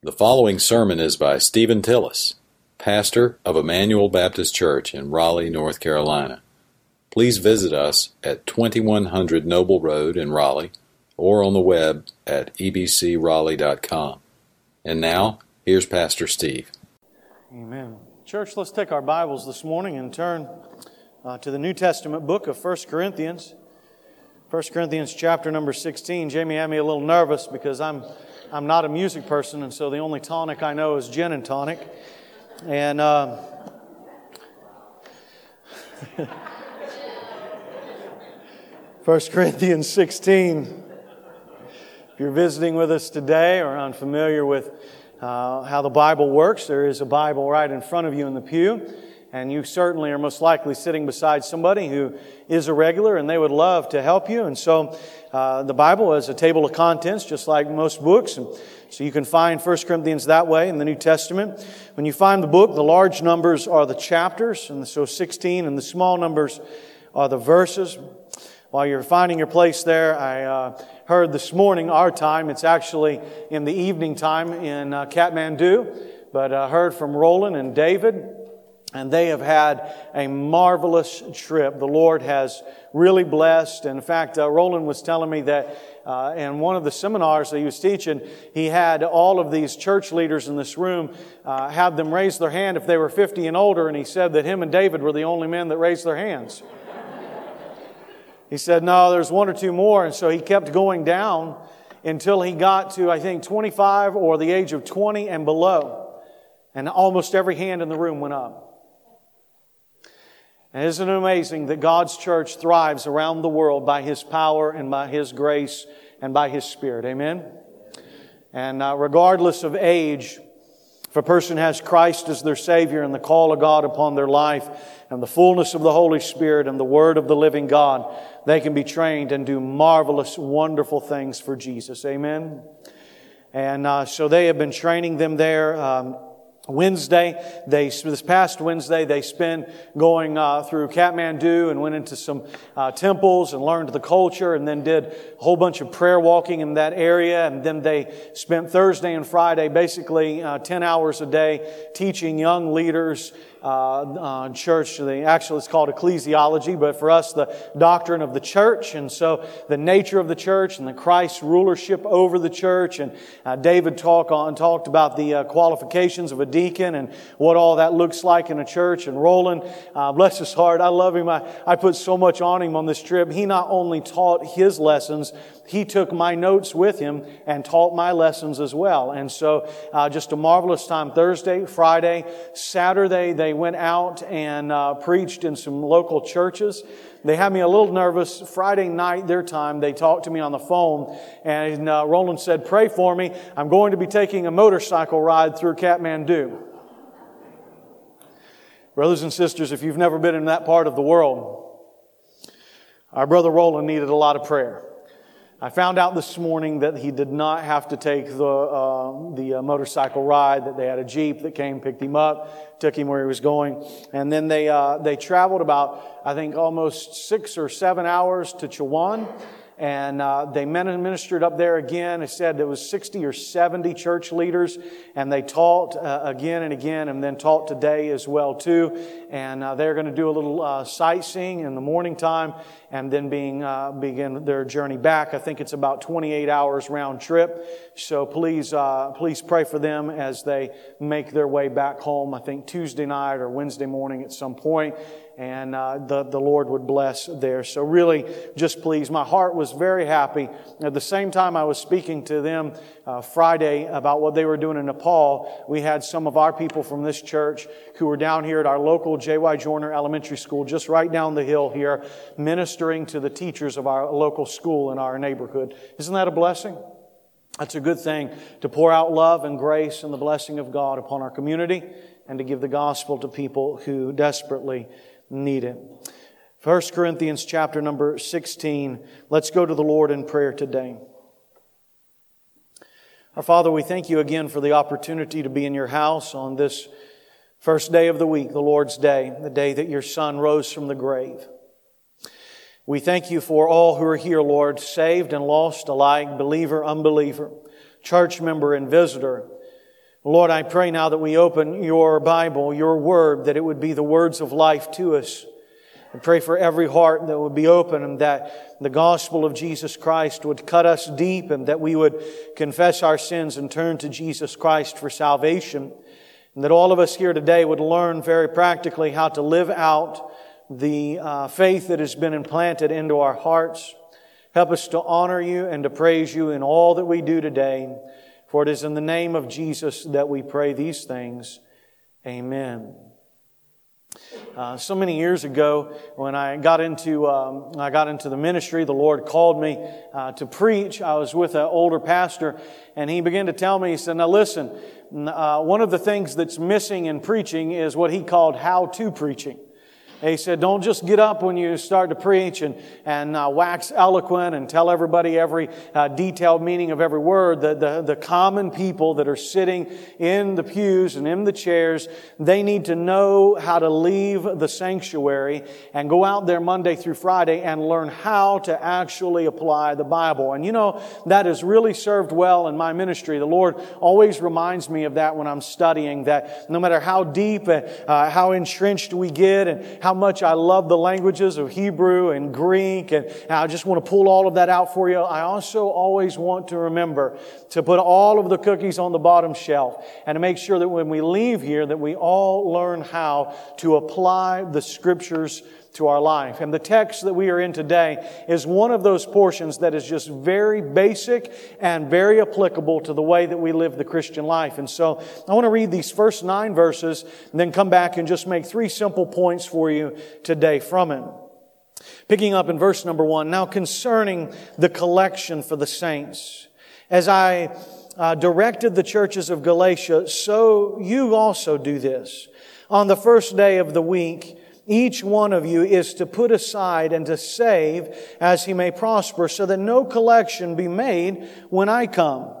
The following sermon is by Stephen Tillis, pastor of Emmanuel Baptist Church in Raleigh, North Carolina. Please visit us at 2100 Noble Road in Raleigh or on the web at ebcraleigh.com. And now, here's Pastor Steve. Amen. Church, let's take our Bibles this morning and turn uh, to the New Testament book of 1 Corinthians. 1 Corinthians chapter number 16. Jamie had me a little nervous because I'm, I'm not a music person, and so the only tonic I know is gin and tonic. And uh, 1 Corinthians 16. If you're visiting with us today or unfamiliar with uh, how the Bible works, there is a Bible right in front of you in the pew. And you certainly are most likely sitting beside somebody who is a regular and they would love to help you. And so uh, the Bible is a table of contents, just like most books. And so you can find 1 Corinthians that way in the New Testament. When you find the book, the large numbers are the chapters, and so 16, and the small numbers are the verses. While you're finding your place there, I uh, heard this morning, our time, it's actually in the evening time in uh, Kathmandu, but uh, heard from Roland and David, and they have had a marvelous trip. The Lord has really blessed. In fact, uh, Roland was telling me that uh, in one of the seminars that he was teaching, he had all of these church leaders in this room uh, have them raise their hand if they were 50 and older, and he said that him and David were the only men that raised their hands. He said, No, there's one or two more. And so he kept going down until he got to, I think, 25 or the age of 20 and below. And almost every hand in the room went up. And isn't it amazing that God's church thrives around the world by His power and by His grace and by His Spirit? Amen? And uh, regardless of age, if a person has Christ as their Savior and the call of God upon their life and the fullness of the Holy Spirit and the Word of the living God, they can be trained and do marvelous, wonderful things for Jesus. Amen. And uh, so they have been training them there. Um, Wednesday, they, this past Wednesday, they spent going uh, through Kathmandu and went into some uh, temples and learned the culture and then did a whole bunch of prayer walking in that area. And then they spent Thursday and Friday basically uh, 10 hours a day teaching young leaders uh, uh, church. The, actually, it's called ecclesiology, but for us, the doctrine of the church. And so, the nature of the church and the Christ's rulership over the church. And uh, David talked on talked about the uh, qualifications of a deacon and what all that looks like in a church. And Roland, uh, bless his heart, I love him. I, I put so much on him on this trip. He not only taught his lessons, he took my notes with him and taught my lessons as well. And so, uh, just a marvelous time Thursday, Friday, Saturday, they went out and uh, preached in some local churches. They had me a little nervous. Friday night, their time, they talked to me on the phone, and uh, Roland said, Pray for me. I'm going to be taking a motorcycle ride through Kathmandu. Brothers and sisters, if you've never been in that part of the world, our brother Roland needed a lot of prayer. I found out this morning that he did not have to take the, uh, the uh, motorcycle ride, that they had a Jeep that came, picked him up, took him where he was going. And then they, uh, they traveled about, I think, almost six or seven hours to Chawan and uh, they ministered up there again. It said there was 60 or 70 church leaders, and they taught uh, again and again, and then taught today as well too. And uh, they're going to do a little uh, sightseeing in the morning time, and then being uh, begin their journey back. I think it's about 28 hours round trip. So please, uh, please pray for them as they make their way back home. I think Tuesday night or Wednesday morning at some point and uh, the, the Lord would bless there. So really, just please, my heart was very happy. At the same time I was speaking to them uh, Friday about what they were doing in Nepal, we had some of our people from this church who were down here at our local J.Y. Joyner Elementary School, just right down the hill here, ministering to the teachers of our local school in our neighborhood. Isn't that a blessing? That's a good thing to pour out love and grace and the blessing of God upon our community and to give the gospel to people who desperately need it. 1 Corinthians chapter number 16. Let's go to the Lord in prayer today. Our Father, we thank you again for the opportunity to be in your house on this first day of the week, the Lord's day, the day that your Son rose from the grave. We thank you for all who are here, Lord, saved and lost alike, believer, unbeliever, church member, and visitor. Lord, I pray now that we open your Bible, your word, that it would be the words of life to us. I pray for every heart that would be open and that the gospel of Jesus Christ would cut us deep and that we would confess our sins and turn to Jesus Christ for salvation. And that all of us here today would learn very practically how to live out the uh, faith that has been implanted into our hearts. Help us to honor you and to praise you in all that we do today. For it is in the name of Jesus that we pray these things. Amen. Uh, so many years ago, when I got into um, I got into the ministry, the Lord called me uh, to preach. I was with an older pastor, and he began to tell me. He said, "Now listen, uh, one of the things that's missing in preaching is what he called how-to preaching." He said, don't just get up when you start to preach and, and uh, wax eloquent and tell everybody every uh, detailed meaning of every word. The, the, the common people that are sitting in the pews and in the chairs, they need to know how to leave the sanctuary and go out there Monday through Friday and learn how to actually apply the Bible. And you know, that has really served well in my ministry. The Lord always reminds me of that when I'm studying that no matter how deep and uh, how entrenched we get and how much I love the languages of Hebrew and Greek, and I just want to pull all of that out for you. I also always want to remember to put all of the cookies on the bottom shelf and to make sure that when we leave here that we all learn how to apply the scriptures to our life. And the text that we are in today is one of those portions that is just very basic and very applicable to the way that we live the Christian life. And so I want to read these first nine verses and then come back and just make three simple points for you today from it. Picking up in verse number one. Now concerning the collection for the saints, as I uh, directed the churches of Galatia, so you also do this. On the first day of the week, each one of you is to put aside and to save as he may prosper, so that no collection be made when I come.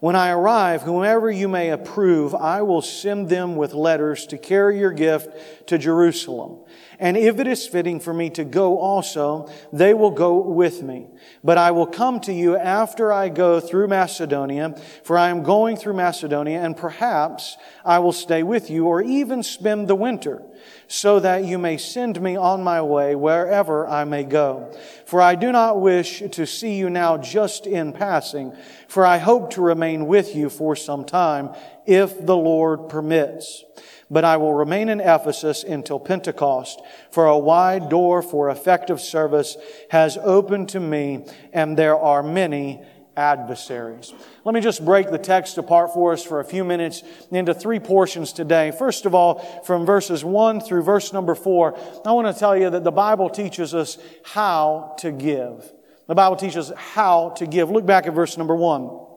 When I arrive, whomever you may approve, I will send them with letters to carry your gift to Jerusalem. And if it is fitting for me to go also, they will go with me. But I will come to you after I go through Macedonia, for I am going through Macedonia, and perhaps I will stay with you or even spend the winter so that you may send me on my way wherever I may go. For I do not wish to see you now just in passing, for I hope to remain with you for some time, if the Lord permits. But I will remain in Ephesus until Pentecost, for a wide door for effective service has opened to me, and there are many adversaries. Let me just break the text apart for us for a few minutes into three portions today. First of all, from verses 1 through verse number 4, I want to tell you that the Bible teaches us how to give. The Bible teaches how to give. Look back at verse number 1.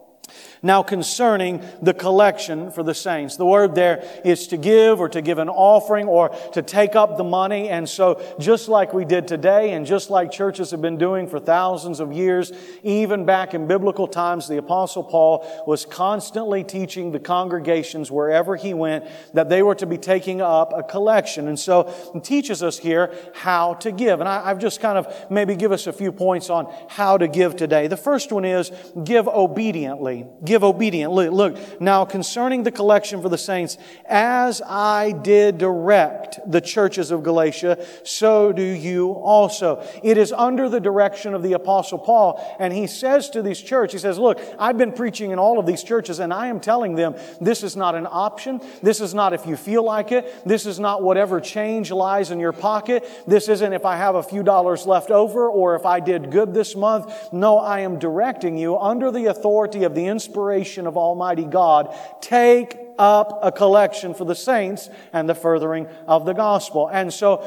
Now concerning the collection for the saints. The word there is to give or to give an offering or to take up the money. And so just like we did today and just like churches have been doing for thousands of years, even back in biblical times, the apostle Paul was constantly teaching the congregations wherever he went that they were to be taking up a collection. And so he teaches us here how to give. And I, I've just kind of maybe give us a few points on how to give today. The first one is give obediently give obediently. Look, now concerning the collection for the saints, as I did direct the churches of Galatia, so do you also. It is under the direction of the apostle Paul, and he says to these churches, he says, look, I've been preaching in all of these churches, and I am telling them this is not an option. This is not if you feel like it. This is not whatever change lies in your pocket. This isn't if I have a few dollars left over or if I did good this month. No, I am directing you under the authority of the inspiration inspiration of Almighty God, take up a collection for the saints and the furthering of the gospel. And so,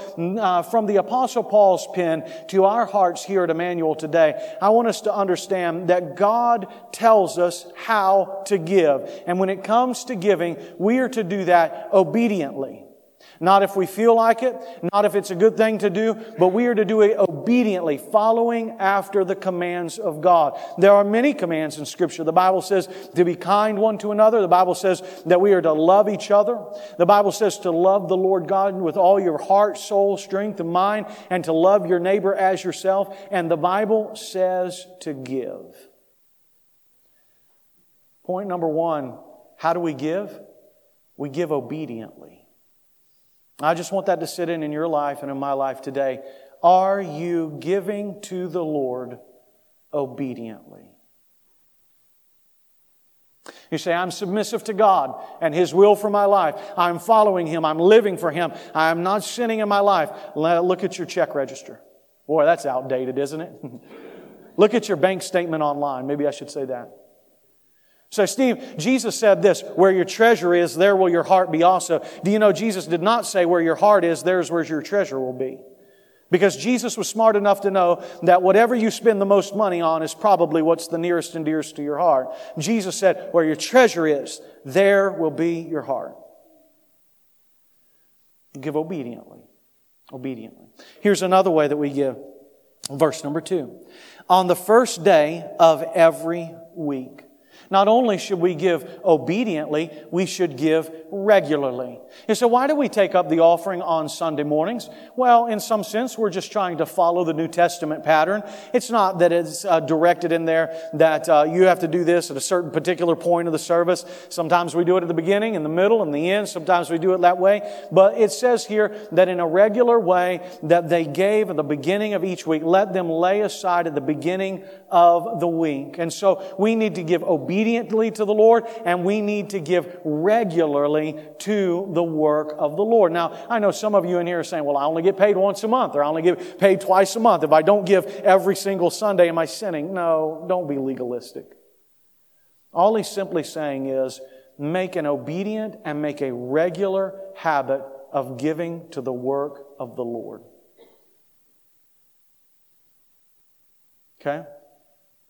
uh, from the Apostle Paul's pen to our hearts here at Emmanuel today, I want us to understand that God tells us how to give. And when it comes to giving, we are to do that obediently. Not if we feel like it, not if it's a good thing to do, but we are to do it obediently, following after the commands of God. There are many commands in Scripture. The Bible says to be kind one to another. The Bible says that we are to love each other. The Bible says to love the Lord God with all your heart, soul, strength, and mind, and to love your neighbor as yourself. And the Bible says to give. Point number one How do we give? We give obediently. I just want that to sit in in your life and in my life today. Are you giving to the Lord obediently? You say, I'm submissive to God and His will for my life. I'm following Him. I'm living for Him. I'm not sinning in my life. Look at your check register. Boy, that's outdated, isn't it? Look at your bank statement online. Maybe I should say that. So, Steve, Jesus said this where your treasure is, there will your heart be also. Do you know Jesus did not say where your heart is, there's where your treasure will be? Because Jesus was smart enough to know that whatever you spend the most money on is probably what's the nearest and dearest to your heart. Jesus said, where your treasure is, there will be your heart. Give obediently. Obediently. Here's another way that we give. Verse number two. On the first day of every week. Not only should we give obediently, we should give regularly. You say, why do we take up the offering on Sunday mornings? Well, in some sense, we're just trying to follow the New Testament pattern. It's not that it's uh, directed in there that uh, you have to do this at a certain particular point of the service. Sometimes we do it at the beginning, in the middle, in the end. Sometimes we do it that way. But it says here that in a regular way that they gave at the beginning of each week, let them lay aside at the beginning of the week. And so we need to give obediently to the Lord and we need to give regularly to the work of the Lord. Now, I know some of you in here are saying, well, I only get paid once a month or I only get paid twice a month. If I don't give every single Sunday, am I sinning? No, don't be legalistic. All he's simply saying is make an obedient and make a regular habit of giving to the work of the Lord. Okay?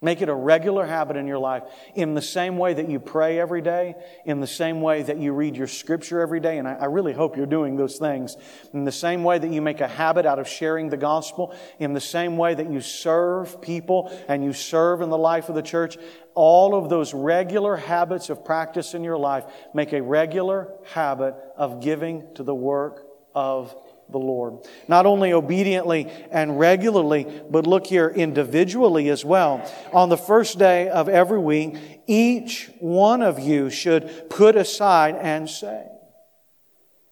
Make it a regular habit in your life. In the same way that you pray every day, in the same way that you read your scripture every day, and I, I, really hope you're doing those things. In the same way that you make a habit out of sharing the gospel, in the same way that you serve people and you serve in the life of the church, all of those regular habits of practice in your life make a regular habit of giving to the work of the Lord. Not only obediently and regularly, but look here individually as well. On the first day of every week, each one of you should put aside and say,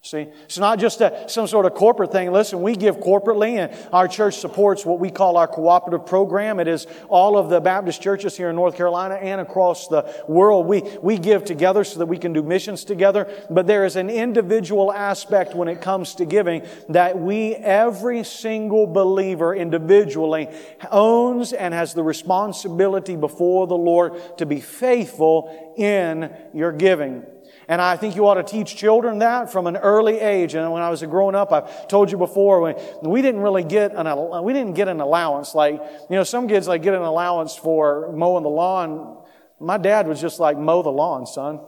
See, it's not just a, some sort of corporate thing. Listen, we give corporately, and our church supports what we call our cooperative program. It is all of the Baptist churches here in North Carolina and across the world. We, we give together so that we can do missions together. But there is an individual aspect when it comes to giving that we, every single believer individually, owns and has the responsibility before the Lord to be faithful in your giving. And I think you ought to teach children that from an early age. And when I was growing up, I've told you before, we didn't really get an, we didn't get an allowance. Like, you know, some kids like get an allowance for mowing the lawn. My dad was just like, mow the lawn, son.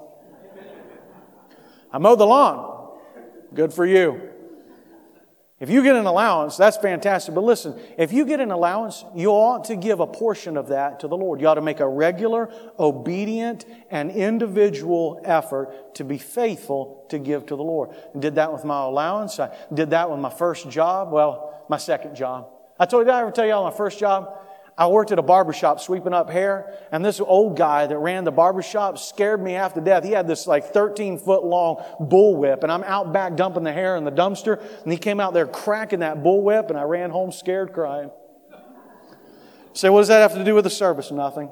I mowed the lawn. Good for you. If you get an allowance, that's fantastic. But listen, if you get an allowance, you ought to give a portion of that to the Lord. You ought to make a regular, obedient, and individual effort to be faithful to give to the Lord. I did that with my allowance. I did that with my first job. Well, my second job. I told you, did I ever tell y'all my first job? I worked at a barbershop sweeping up hair, and this old guy that ran the barbershop scared me half to death. He had this like 13 foot long bullwhip, and I'm out back dumping the hair in the dumpster, and he came out there cracking that bullwhip, and I ran home scared, crying. Say, what does that have to do with the service? Nothing.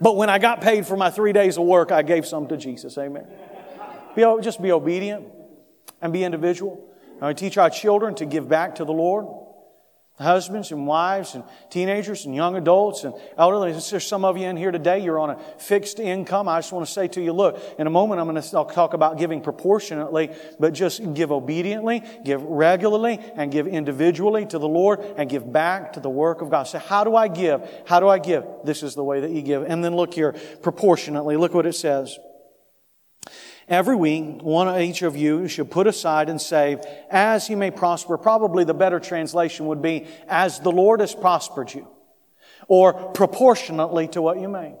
But when I got paid for my three days of work, I gave some to Jesus. Amen. Be, just be obedient and be individual. We teach our children to give back to the Lord husbands and wives and teenagers and young adults and elderly. There's some of you in here today, you're on a fixed income. I just want to say to you, look, in a moment I'm going to talk about giving proportionately, but just give obediently, give regularly, and give individually to the Lord and give back to the work of God. Say, how do I give? How do I give? This is the way that you give. And then look here, proportionately. Look what it says. Every week, one of each of you should put aside and save as he may prosper. Probably the better translation would be, as the Lord has prospered you, or proportionately to what you may.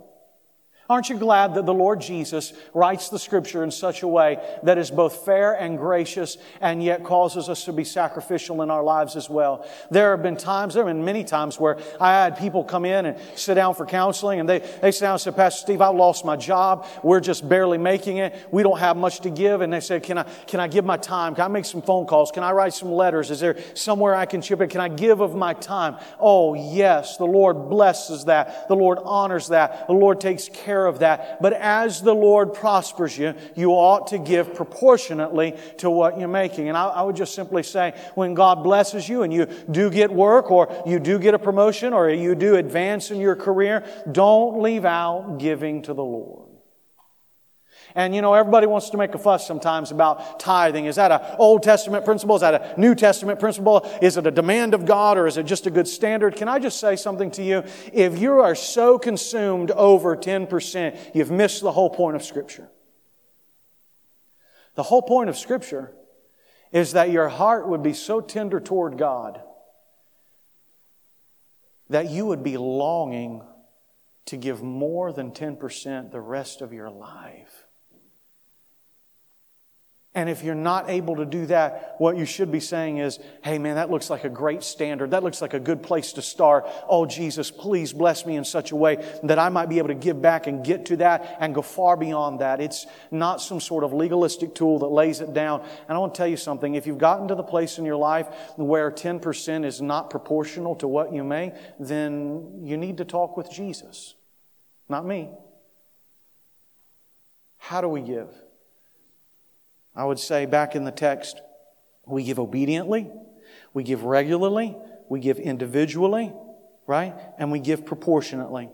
Aren't you glad that the Lord Jesus writes the scripture in such a way that is both fair and gracious and yet causes us to be sacrificial in our lives as well? There have been times, there have been many times where I had people come in and sit down for counseling and they, they sit down and say, Pastor Steve, I lost my job. We're just barely making it. We don't have much to give. And they say, can I, can I give my time? Can I make some phone calls? Can I write some letters? Is there somewhere I can chip in? Can I give of my time? Oh, yes. The Lord blesses that. The Lord honors that. The Lord takes care care of that. But as the Lord prospers you, you ought to give proportionately to what you're making. And I, I would just simply say, when God blesses you and you do get work or you do get a promotion or you do advance in your career, don't leave out giving to the Lord. And you know, everybody wants to make a fuss sometimes about tithing. Is that an Old Testament principle? Is that a New Testament principle? Is it a demand of God or is it just a good standard? Can I just say something to you? If you are so consumed over 10%, you've missed the whole point of Scripture. The whole point of Scripture is that your heart would be so tender toward God that you would be longing to give more than 10% the rest of your life. And if you're not able to do that, what you should be saying is, hey man, that looks like a great standard. That looks like a good place to start. Oh Jesus, please bless me in such a way that I might be able to give back and get to that and go far beyond that. It's not some sort of legalistic tool that lays it down. And I want to tell you something. If you've gotten to the place in your life where 10% is not proportional to what you make, then you need to talk with Jesus. Not me. How do we give? I would say back in the text, we give obediently, we give regularly, we give individually, right? And we give proportionately.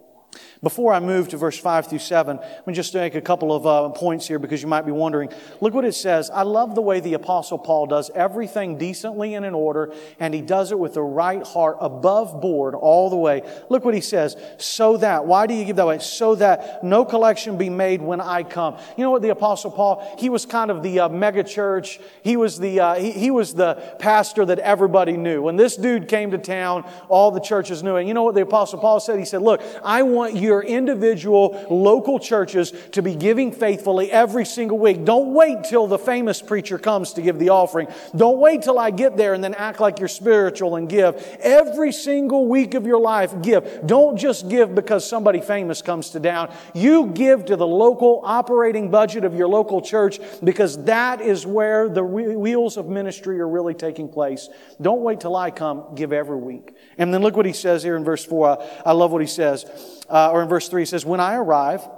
Before I move to verse 5 through 7, let me just make a couple of uh, points here because you might be wondering. Look what it says. I love the way the Apostle Paul does everything decently and in order, and he does it with the right heart above board all the way. Look what he says. So that, why do you give that way? So that no collection be made when I come. You know what the Apostle Paul, he was kind of the uh, mega church. He was the, uh, he, he was the pastor that everybody knew. When this dude came to town, all the churches knew. And you know what the Apostle Paul said? He said, look, I want you your individual local churches to be giving faithfully every single week. Don't wait till the famous preacher comes to give the offering. Don't wait till I get there and then act like you're spiritual and give. Every single week of your life, give. Don't just give because somebody famous comes to town. You give to the local operating budget of your local church because that is where the wheels of ministry are really taking place. Don't wait till I come. Give every week. And then look what he says here in verse 4. I love what he says. Uh, or in verse 3, he says, When I arrive,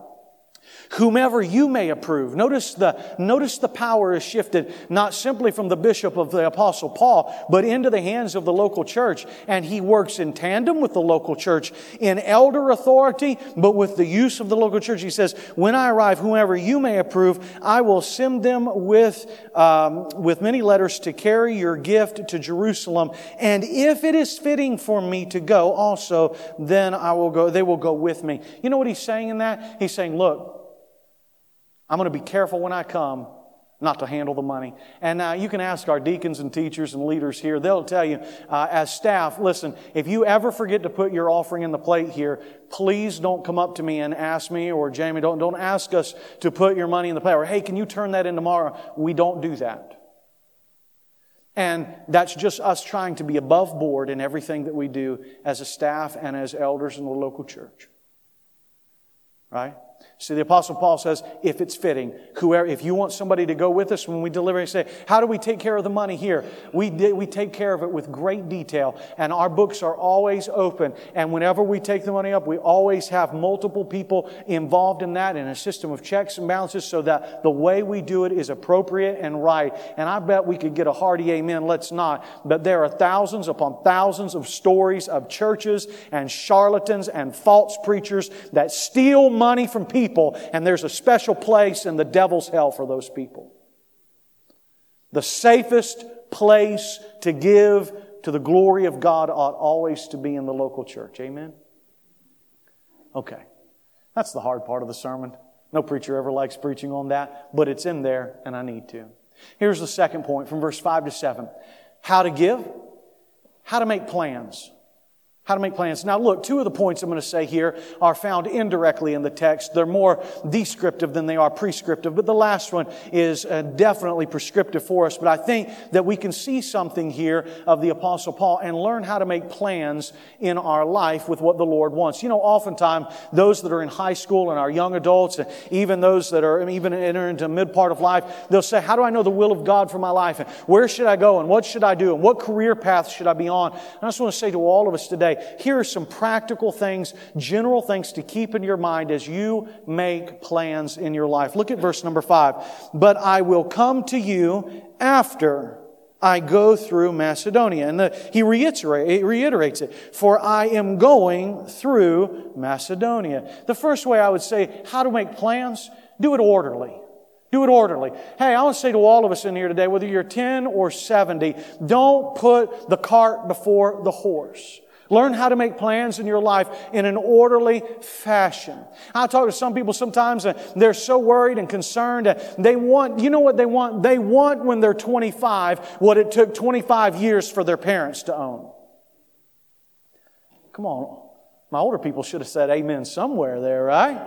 whomever you may approve. Notice the, notice the power is shifted not simply from the bishop of the apostle Paul, but into the hands of the local church. And he works in tandem with the local church in elder authority, but with the use of the local church. He says, when I arrive, whomever you may approve, I will send them with, um, with many letters to carry your gift to Jerusalem. And if it is fitting for me to go also, then I will go, they will go with me. You know what he's saying in that? He's saying, look, I'm going to be careful when I come not to handle the money. And uh, you can ask our deacons and teachers and leaders here. They'll tell you, uh, as staff, listen, if you ever forget to put your offering in the plate here, please don't come up to me and ask me or Jamie, don't, don't ask us to put your money in the plate. Or, hey, can you turn that in tomorrow? We don't do that. And that's just us trying to be above board in everything that we do as a staff and as elders in the local church. Right? See, the apostle Paul says, if it's fitting, whoever, if you want somebody to go with us when we deliver, you say, how do we take care of the money here? We, we take care of it with great detail and our books are always open. And whenever we take the money up, we always have multiple people involved in that in a system of checks and balances so that the way we do it is appropriate and right. And I bet we could get a hearty amen. Let's not. But there are thousands upon thousands of stories of churches and charlatans and false preachers that steal money from people people, and there's a special place in the devil's hell for those people. The safest place to give to the glory of God ought always to be in the local church. Amen? Okay. That's the hard part of the sermon. No preacher ever likes preaching on that, but it's in there, and I need to. Here's the second point from verse 5 to 7 how to give, how to make plans. How to make plans. Now, look, two of the points I'm going to say here are found indirectly in the text. They're more descriptive than they are prescriptive, but the last one is uh, definitely prescriptive for us. But I think that we can see something here of the Apostle Paul and learn how to make plans in our life with what the Lord wants. You know, oftentimes those that are in high school and our young adults, and even those that are even enter into mid part of life, they'll say, How do I know the will of God for my life? And where should I go? And what should I do? And what career path should I be on? And I just want to say to all of us today, here are some practical things, general things to keep in your mind as you make plans in your life. Look at verse number five. But I will come to you after I go through Macedonia. And the, he, reiterate, reiterates it. For I am going through Macedonia. The first way I would say how to make plans, do it orderly. Do it orderly. Hey, I want to say to all of us in here today, whether you're 10 or 70, don't put the cart before the horse. Learn how to make plans in your life in an orderly fashion. I talk to some people sometimes and they're so worried and concerned. They want, you know what they want? They want when they're 25 what it took 25 years for their parents to own. Come on. My older people should have said amen somewhere there, right?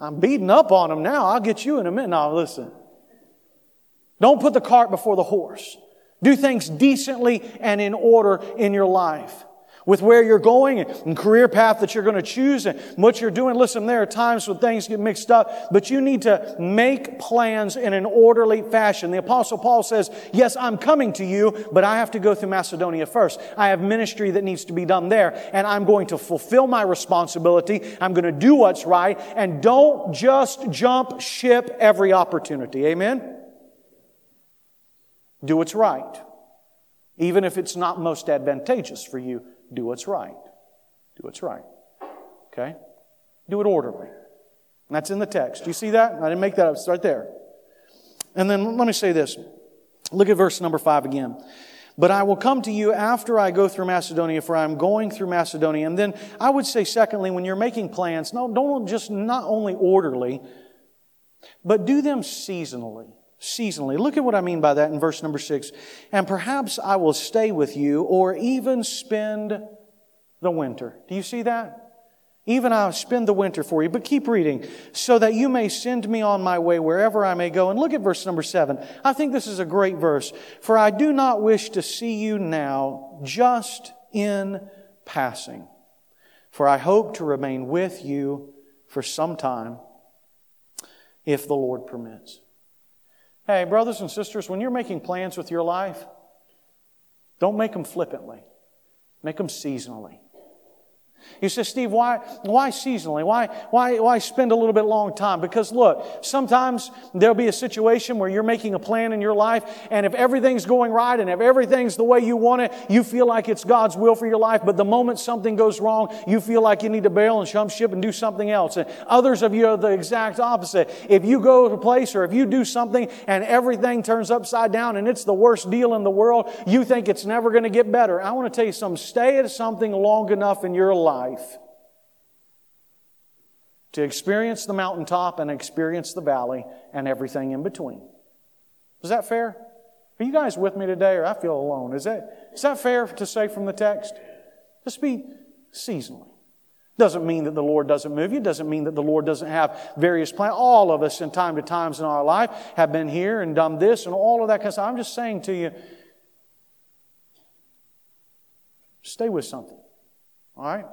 I'm beating up on them now. I'll get you in a minute. Now, listen. Don't put the cart before the horse. Do things decently and in order in your life with where you're going and career path that you're going to choose and what you're doing. Listen, there are times when things get mixed up, but you need to make plans in an orderly fashion. The apostle Paul says, yes, I'm coming to you, but I have to go through Macedonia first. I have ministry that needs to be done there and I'm going to fulfill my responsibility. I'm going to do what's right and don't just jump ship every opportunity. Amen? Do what's right. Even if it's not most advantageous for you do what's right. Do what's right. Okay? Do it orderly. And that's in the text. You see that? I didn't make that up. It's right there. And then let me say this. Look at verse number five again. But I will come to you after I go through Macedonia, for I'm going through Macedonia. And then I would say, secondly, when you're making plans, no, don't just not only orderly, but do them seasonally seasonally. Look at what I mean by that in verse number six. And perhaps I will stay with you or even spend the winter. Do you see that? Even I'll spend the winter for you. But keep reading. So that you may send me on my way wherever I may go. And look at verse number seven. I think this is a great verse. For I do not wish to see you now just in passing. For I hope to remain with you for some time if the Lord permits. Hey, brothers and sisters, when you're making plans with your life, don't make them flippantly. Make them seasonally. You say, Steve, why, why seasonally? Why, why, why spend a little bit long time? Because look, sometimes there'll be a situation where you're making a plan in your life, and if everything's going right and if everything's the way you want it, you feel like it's God's will for your life. But the moment something goes wrong, you feel like you need to bail and jump ship and do something else. And others of you are the exact opposite. If you go to a place or if you do something and everything turns upside down and it's the worst deal in the world, you think it's never going to get better. I want to tell you something. Stay at something long enough in your life life to experience the mountaintop and experience the valley and everything in between. Is that fair? Are you guys with me today or I feel alone? Is that, is that fair to say from the text? Just be seasonally. Doesn't mean that the Lord doesn't move you. Doesn't mean that the Lord doesn't have various plans. All of us in time to times in our life have been here and done this and all of that kind of stuff. I'm just saying to you, stay with something. All right?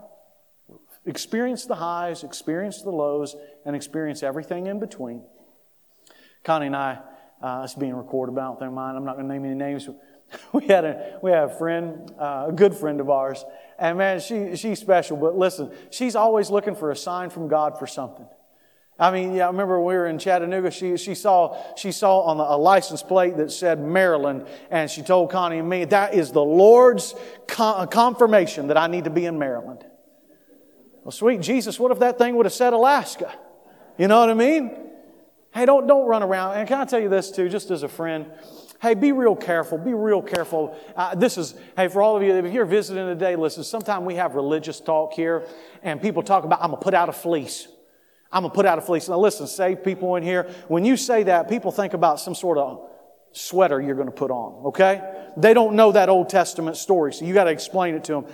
Experience the highs, experience the lows, and experience everything in between. Connie and I, uh, it's being recorded, but I don't think mine. I'm not going to name any names. We had a we had a friend, uh, a good friend of ours, and man, she she's special. But listen, she's always looking for a sign from God for something. I mean, yeah, I remember we were in Chattanooga. She, she saw, she saw on a license plate that said Maryland, and she told Connie and me, that is the Lord's confirmation that I need to be in Maryland. Well, sweet Jesus, what if that thing would have said Alaska? You know what I mean? Hey, don't, don't run around. And can I tell you this too, just as a friend? Hey, be real careful. Be real careful. Uh, this is, hey, for all of you, if you're visiting today, listen, sometimes we have religious talk here and people talk about, I'm going to put out a fleece. I'm going to put out a fleece. Now listen, save people in here. When you say that, people think about some sort of sweater you're going to put on, okay? They don't know that Old Testament story, so you got to explain it to them.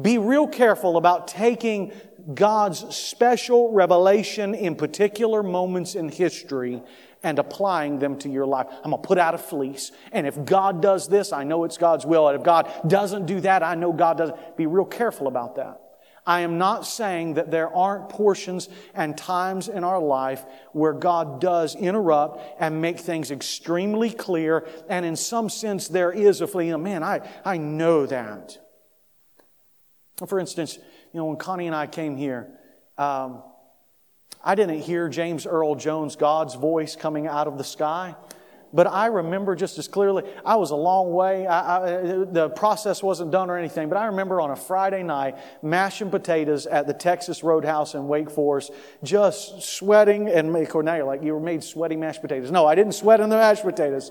Be real careful about taking God's special revelation in particular moments in history and applying them to your life. I'm going to put out a fleece. And if God does this, I know it's God's will. And if God doesn't do that, I know God doesn't. Be real careful about that. I am not saying that there aren't portions and times in our life where God does interrupt and make things extremely clear. And in some sense, there is a feeling, man, I, I know that. For instance, you know, when Connie and I came here, um, I didn't hear James Earl Jones, God's voice coming out of the sky. But I remember just as clearly, I was a long way. I, I, the process wasn't done or anything, but I remember on a Friday night mashing potatoes at the Texas Roadhouse in Wake Forest, just sweating and Cornelia, like you were made sweaty mashed potatoes. No, I didn't sweat in the mashed potatoes.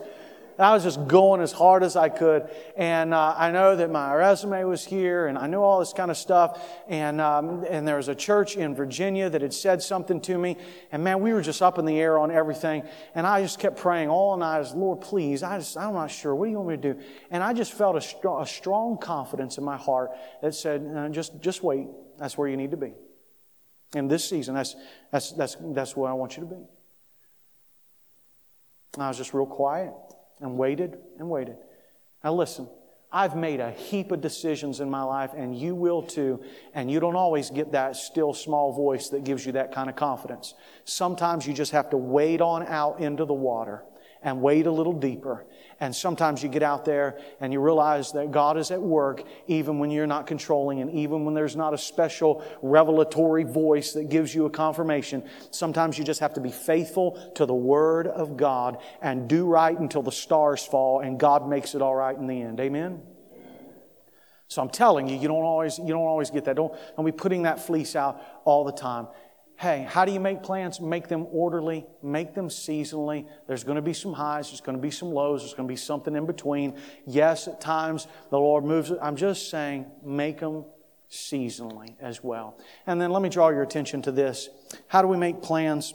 And I was just going as hard as I could. And uh, I know that my resume was here, and I knew all this kind of stuff. And, um, and there was a church in Virginia that had said something to me. And man, we were just up in the air on everything. And I just kept praying all night, Lord, please, I just, I'm not sure. What do you want me to do? And I just felt a, strong, a strong confidence in my heart that said, just, just wait. That's where you need to be. In this season, that's, that's, that's, that's where I want you to be. And I was just real quiet and waited and waited. Now, listen, I've made a heap of decisions in my life, and you will too. And you don't always get that still small voice that gives you that kind of confidence. Sometimes you just have to wade on out into the water and wade a little deeper and sometimes you get out there and you realize that God is at work even when you're not controlling and even when there's not a special revelatory voice that gives you a confirmation. Sometimes you just have to be faithful to the Word of God and do right until the stars fall and God makes it all right in the end. Amen? So I'm telling you, you don't always, you don't always get that. Don't, don't be putting that fleece out all the time. Hey, how do you make plans? Make them orderly, make them seasonally. There's going to be some highs, there's going to be some lows, there's going to be something in between. Yes, at times the Lord moves. I'm just saying, make them seasonally as well. And then let me draw your attention to this. How do we make plans?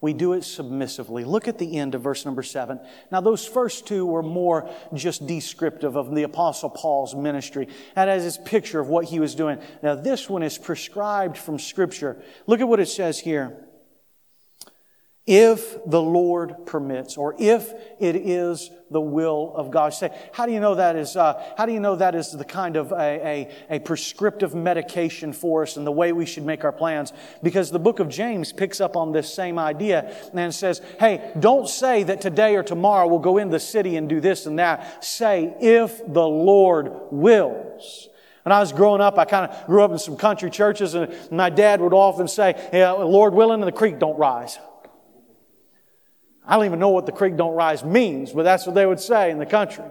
We do it submissively. Look at the end of verse number seven. Now, those first two were more just descriptive of the Apostle Paul's ministry and as his picture of what he was doing. Now, this one is prescribed from Scripture. Look at what it says here if the Lord permits, or if it is the will of God. Say, how do you know that is? Uh, how do you know that is the kind of a, a, a, prescriptive medication for us and the way we should make our plans? Because the book of James picks up on this same idea and says, "Hey, don't say that today or tomorrow we'll go in the city and do this and that. Say, if the Lord wills." When I was growing up, I kind of grew up in some country churches, and my dad would often say, yeah, "Lord willing, and the creek don't rise." I don't even know what the creek don't rise means, but that's what they would say in the country.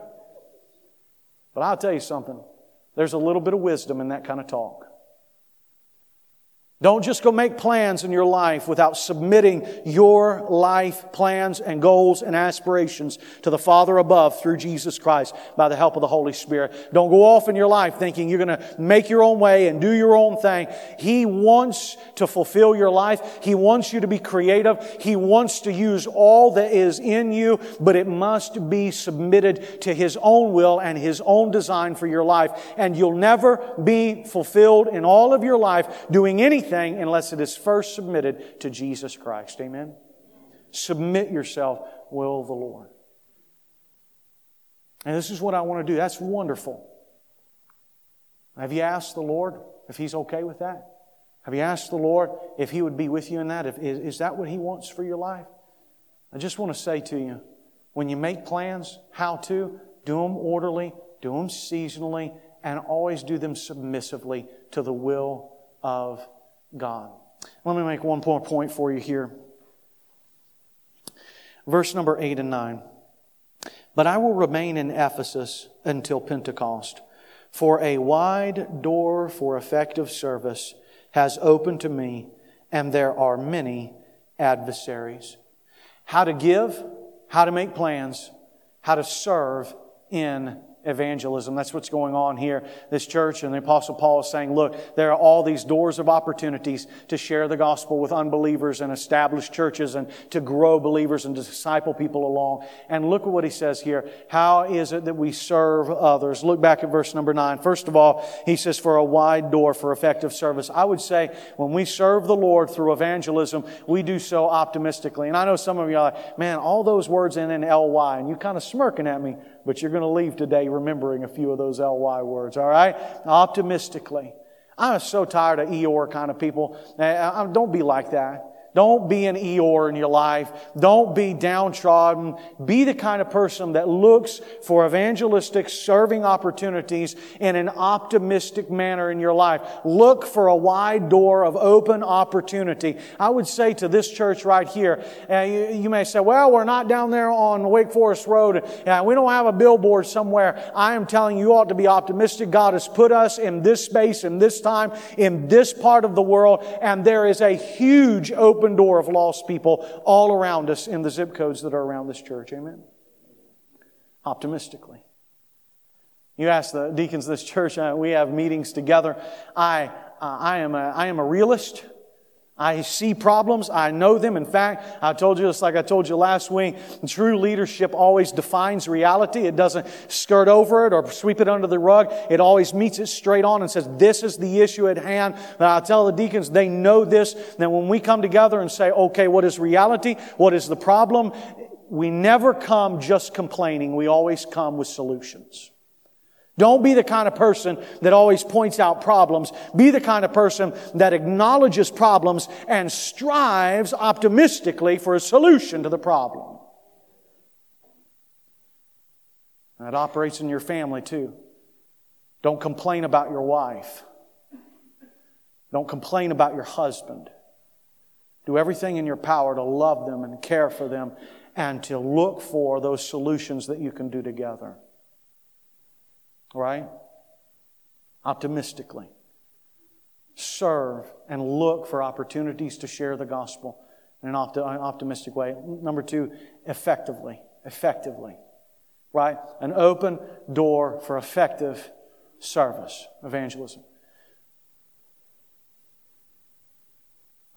But I'll tell you something. There's a little bit of wisdom in that kind of talk. Don't just go make plans in your life without submitting your life plans and goals and aspirations to the Father above through Jesus Christ by the help of the Holy Spirit. Don't go off in your life thinking you're going to make your own way and do your own thing. He wants to fulfill your life. He wants you to be creative. He wants to use all that is in you, but it must be submitted to His own will and His own design for your life. And you'll never be fulfilled in all of your life doing anything anything unless it is first submitted to Jesus Christ. Amen? Submit yourself, will the Lord. And this is what I want to do. That's wonderful. Have you asked the Lord if He's okay with that? Have you asked the Lord if He would be with you in that? If, is, is that what He wants for your life? I just want to say to you when you make plans, how to, do them orderly, do them seasonally, and always do them submissively to the will of God. Let me make one more point for you here. Verse number 8 and 9. But I will remain in Ephesus until Pentecost, for a wide door for effective service has opened to me, and there are many adversaries. How to give, how to make plans, how to serve in evangelism. That's what's going on here. This church and the Apostle Paul is saying, look, there are all these doors of opportunities to share the gospel with unbelievers and establish churches and to grow believers and disciple people along. And look at what he says here. How is it that we serve others? Look back at verse number nine. First of all, he says, for a wide door for effective service. I would say when we serve the Lord through evangelism, we do so optimistically. And I know some of you are like, man, all those words in an ly, and you kind of smirking at me but you're going to leave today remembering a few of those ly words, all right? Optimistically. I'm so tired of Eeyore kind of people. Don't be like that. Don't be an Eeyore in your life. Don't be downtrodden. Be the kind of person that looks for evangelistic serving opportunities in an optimistic manner in your life. Look for a wide door of open opportunity. I would say to this church right here, uh, you, you, may say, well, we're not down there on Wake Forest Road. Uh, we don't have a billboard somewhere. I am telling you, you ought to be optimistic. God has put us in this space, in this time, in this part of the world, and there is a huge open open door of lost people all around us in the zip codes that are around this church. Amen? Optimistically. You ask the deacons of this church, uh, we have meetings together. I, uh, I, am a, I am a realist. I see problems. I know them. In fact, I told you, just like I told you last week, true leadership always defines reality. It doesn't skirt over it or sweep it under the rug. It always meets it straight on and says, this is the issue at hand. And I tell the deacons, they know this. Then when we come together and say, okay, what is reality? What is the problem? We never come just complaining. We always come with solutions. Don't be the kind of person that always points out problems. Be the kind of person that acknowledges problems and strives optimistically for a solution to the problem. That operates in your family too. Don't complain about your wife. Don't complain about your husband. Do everything in your power to love them and care for them and to look for those solutions that you can do together right? Optimistically. Serve and look for opportunities to share the gospel in an uh, optimistic way. Number two, effectively. Effectively. Right? An open door for effective service, evangelism.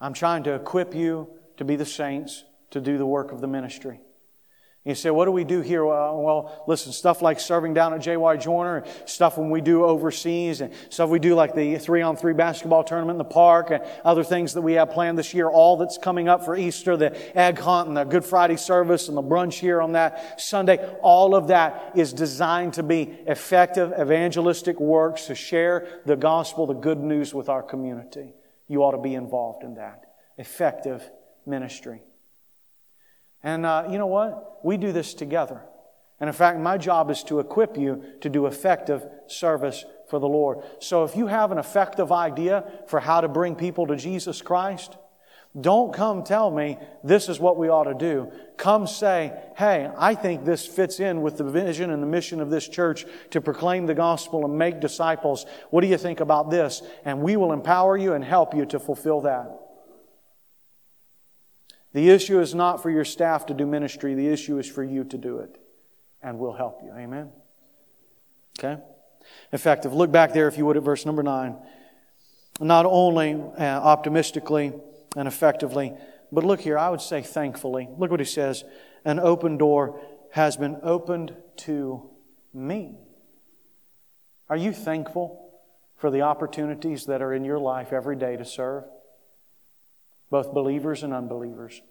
I'm trying to equip you to be the saints to do the work of the ministry. You say, what do we do here? Well, listen, stuff like serving down at J.Y. Joyner, stuff when we do overseas, and stuff we do like the three on three basketball tournament in the park, and other things that we have planned this year, all that's coming up for Easter, the egg hunt and the Good Friday service and the brunch here on that Sunday, all of that is designed to be effective evangelistic works to share the gospel, the good news with our community. You ought to be involved in that. Effective ministry. And uh, you know what? We do this together. And in fact, my job is to equip you to do effective service for the Lord. So if you have an effective idea for how to bring people to Jesus Christ, don't come tell me this is what we ought to do. Come say, hey, I think this fits in with the vision and the mission of this church to proclaim the gospel and make disciples. What do you think about this? And we will empower you and help you to fulfill that. The issue is not for your staff to do ministry, the issue is for you to do it. And we'll help you. Amen? Okay? In fact, Effective. Look back there, if you would, at verse number 9. Not only uh, optimistically and effectively, but look here, I would say thankfully. Look what he says. An open door has been opened to me. Are you thankful for the opportunities that are in your life every day to serve? Both believers and unbelievers?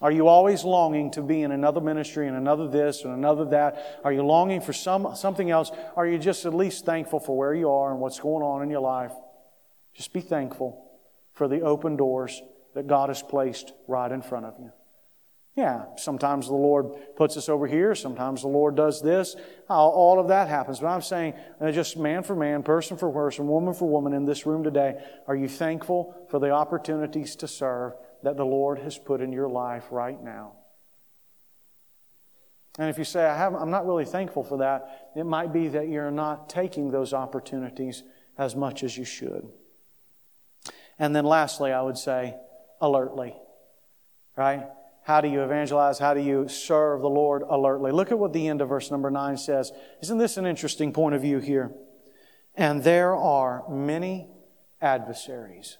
Are you always longing to be in another ministry and another this and another that? Are you longing for some, something else? Are you just at least thankful for where you are and what's going on in your life? Just be thankful for the open doors that God has placed right in front of you. Yeah, sometimes the Lord puts us over here. Sometimes the Lord does this. All of that happens. But I'm saying, uh, just man for man, person for person, woman for woman in this room today, are you thankful for the opportunities to serve that the Lord has put in your life right now? And if you say, I am not really thankful for that, it might be that you're not taking those opportunities as much as you should. And then lastly, I would say, alertly, right? How do you evangelize? How do you serve the Lord alertly? Look at what the end of verse number 9 says. Isn't this an interesting point of view here? And there are many adversaries.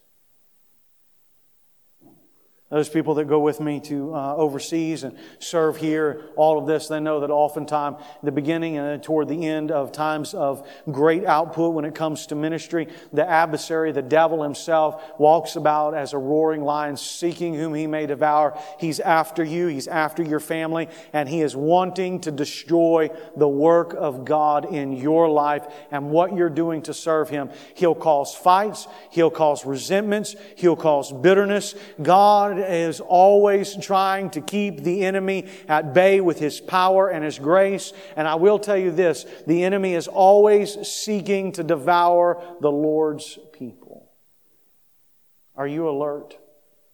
Those people that go with me to uh, overseas and serve here, all of this, they know that oftentimes the beginning and toward the end of times of great output when it comes to ministry, the adversary, the devil himself, walks about as a roaring lion seeking whom he may devour. He's after you, he's after your family, and he is wanting to destroy the work of God in your life and what you're doing to serve him. He'll cause fights, he'll cause resentments, he'll cause bitterness. God is always trying to keep the enemy at bay with his power and his grace. And I will tell you this, the enemy is always seeking to devour the Lord's people. Are you alert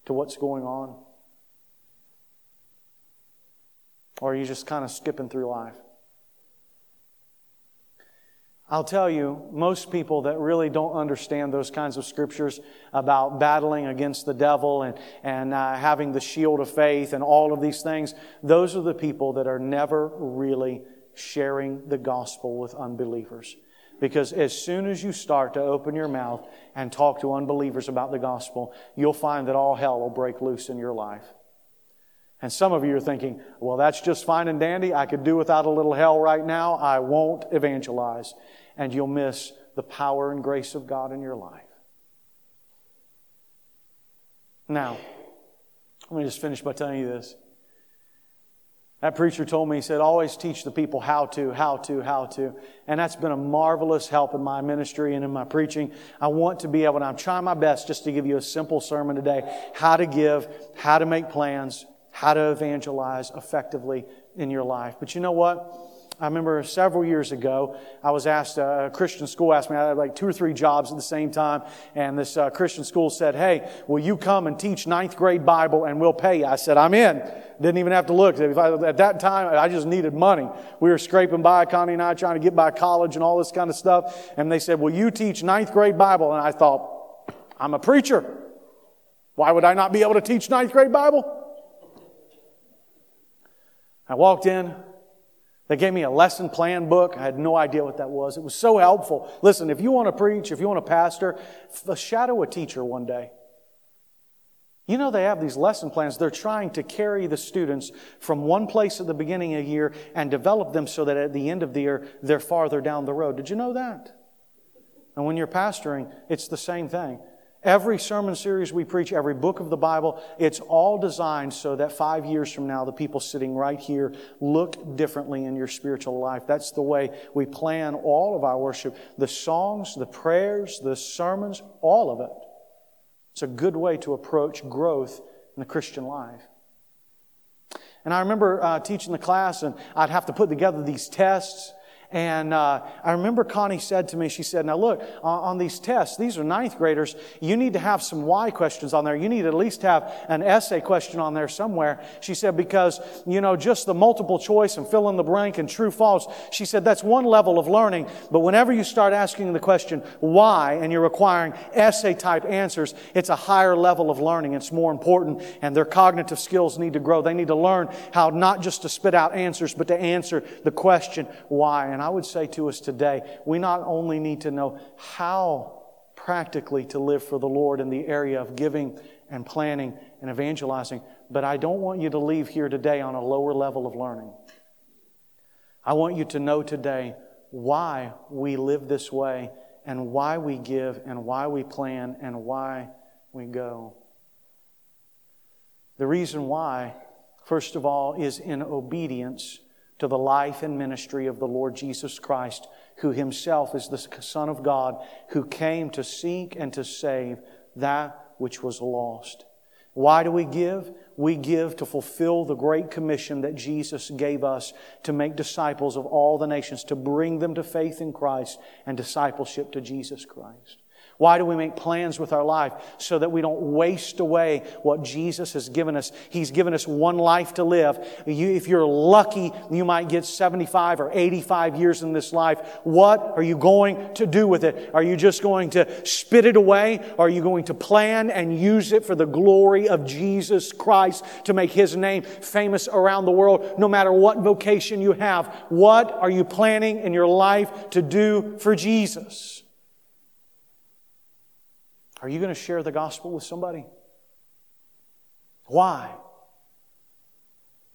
to what's going on? Or are you just kind of skipping through life? I'll tell you, most people that really don't understand those kinds of scriptures about battling against the devil and, and uh, having the shield of faith and all of these things, those are the people that are never really sharing the gospel with unbelievers. Because as soon as you start to open your mouth and talk to unbelievers about the gospel, you'll find that all hell will break loose in your life. And some of you are thinking, well, that's just fine and dandy. I could do without a little hell right now. I won't evangelize and you'll miss the power and grace of God in your life. Now, let me just finish by telling you this. That preacher told me, he said, always teach the people how to, how to, how to. And that's been a marvelous help in my ministry and in my preaching. I want to be able, and I'm trying my best just to give you a simple sermon today, how to give, how to make plans, how to evangelize effectively in your life. But you know what? I remember several years ago, I was asked, uh, a Christian school asked me, I had like two or three jobs at the same time, and this uh, Christian school said, Hey, will you come and teach ninth grade Bible and we'll pay you? I said, I'm in. Didn't even have to look. at that time, I just needed money. We were scraping by, Connie and I, trying to get by college and all this kind of stuff. And they said, Will you teach ninth grade Bible? And I thought, I'm a preacher. Why would I not be able to teach ninth grade Bible? I walked in, they gave me a lesson plan book. I had no idea what that was. It was so helpful. Listen, if you want to preach, if you want to pastor, shadow a teacher one day. You know, they have these lesson plans. They're trying to carry the students from one place at the beginning of the year and develop them so that at the end of the year, they're farther down the road. Did you know that? And when you're pastoring, it's the same thing. Every sermon series we preach, every book of the Bible, it's all designed so that five years from now, the people sitting right here look differently in your spiritual life. That's the way we plan all of our worship. The songs, the prayers, the sermons, all of it. It's a good way to approach growth in the Christian life. And I remember uh, teaching the class, and I'd have to put together these tests. And uh, I remember Connie said to me, she said, Now look, on, on, these tests, these are ninth graders, you need to have some why questions on there. You need at least have an essay question on there somewhere. She said, Because, you know, just the multiple choice and fill in the blank and true false, she said, that's one level of learning. But whenever you start asking the question, why, and you're requiring essay type answers, it's a higher level of learning. It's more important, and their cognitive skills need to grow. They need to learn how not just to spit out answers, but to answer the question, why. And I would say to us today, we not only need to know how practically to live for the Lord in the area of giving and planning and evangelizing, but I don't want you to leave here today on a lower level of learning. I want you to know today why we live this way and why we give and why we plan and why we go. The reason why, first of all, is in obedience to the life and ministry of the Lord Jesus Christ, who himself is the Son of God, who came to seek and to save that which was lost. Why do we give? We give to fulfill the great commission that Jesus gave us to make disciples of all the nations, to bring them to faith in Christ and discipleship to Jesus Christ. Why do we make plans with our life? So that we don't waste away what Jesus has given us. He's given us one life to live. You, if you're lucky, you might get 75 or 85 years in this life. What are you going to do with it? Are you just going to spit it away? Are you going to plan and use it for the glory of Jesus Christ to make His name famous around the world, no matter what vocation you have? What are you planning in your life to do for Jesus? Are you going to share the gospel with somebody? Why?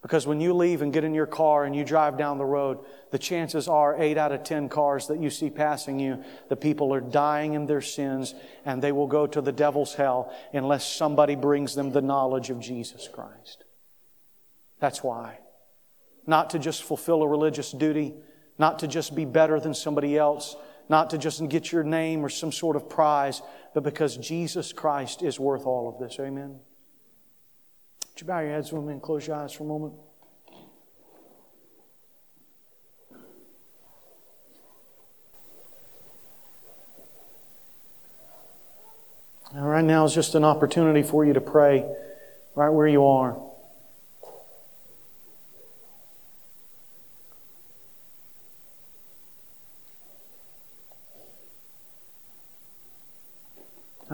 Because when you leave and get in your car and you drive down the road, the chances are eight out of ten cars that you see passing you, the people are dying in their sins and they will go to the devil's hell unless somebody brings them the knowledge of Jesus Christ. That's why. Not to just fulfill a religious duty, not to just be better than somebody else, not to just get your name or some sort of prize, but because Jesus Christ is worth all of this. Amen. Would you bow your heads with me and close your eyes for a moment? Now, right now is just an opportunity for you to pray right where you are.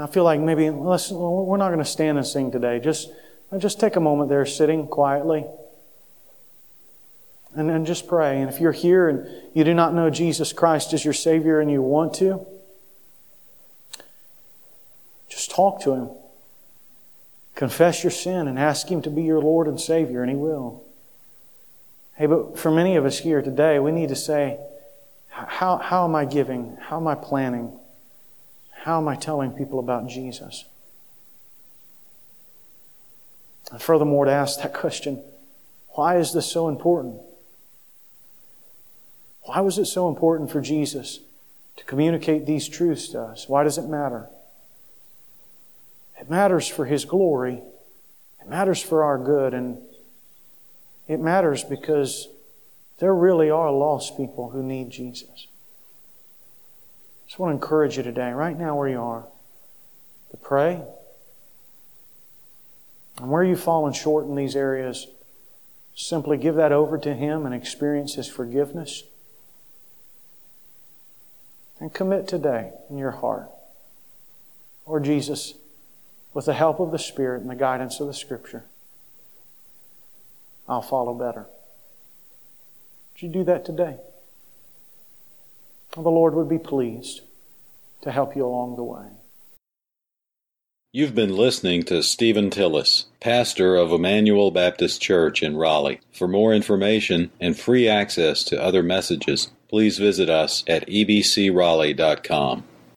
I feel like maybe let's, we're not going to stand and sing today. Just, just take a moment there sitting quietly and, and just pray. And if you're here and you do not know Jesus Christ as your Savior and you want to, just talk to Him. Confess your sin and ask Him to be your Lord and Savior, and He will. Hey, but for many of us here today, we need to say, how, how am I giving? How am I planning? How am I telling people about Jesus? And furthermore, to ask that question, why is this so important? Why was it so important for Jesus to communicate these truths to us? Why does it matter? It matters for His glory. It matters for our good. And it matters because there really are lost people who need Jesus just want to encourage you today, right now where you are, to pray. And where you've fallen short in these areas, simply give that over to Him and experience His forgiveness. And commit today in your heart. Lord Jesus, with the help of the Spirit and the guidance of the Scripture, I'll follow better. Would you do that today? The Lord would be pleased to help you along the way. You've been listening to Stephen Tillis, pastor of Emmanuel Baptist Church in Raleigh. For more information and free access to other messages, please visit us at ebcraleigh.com.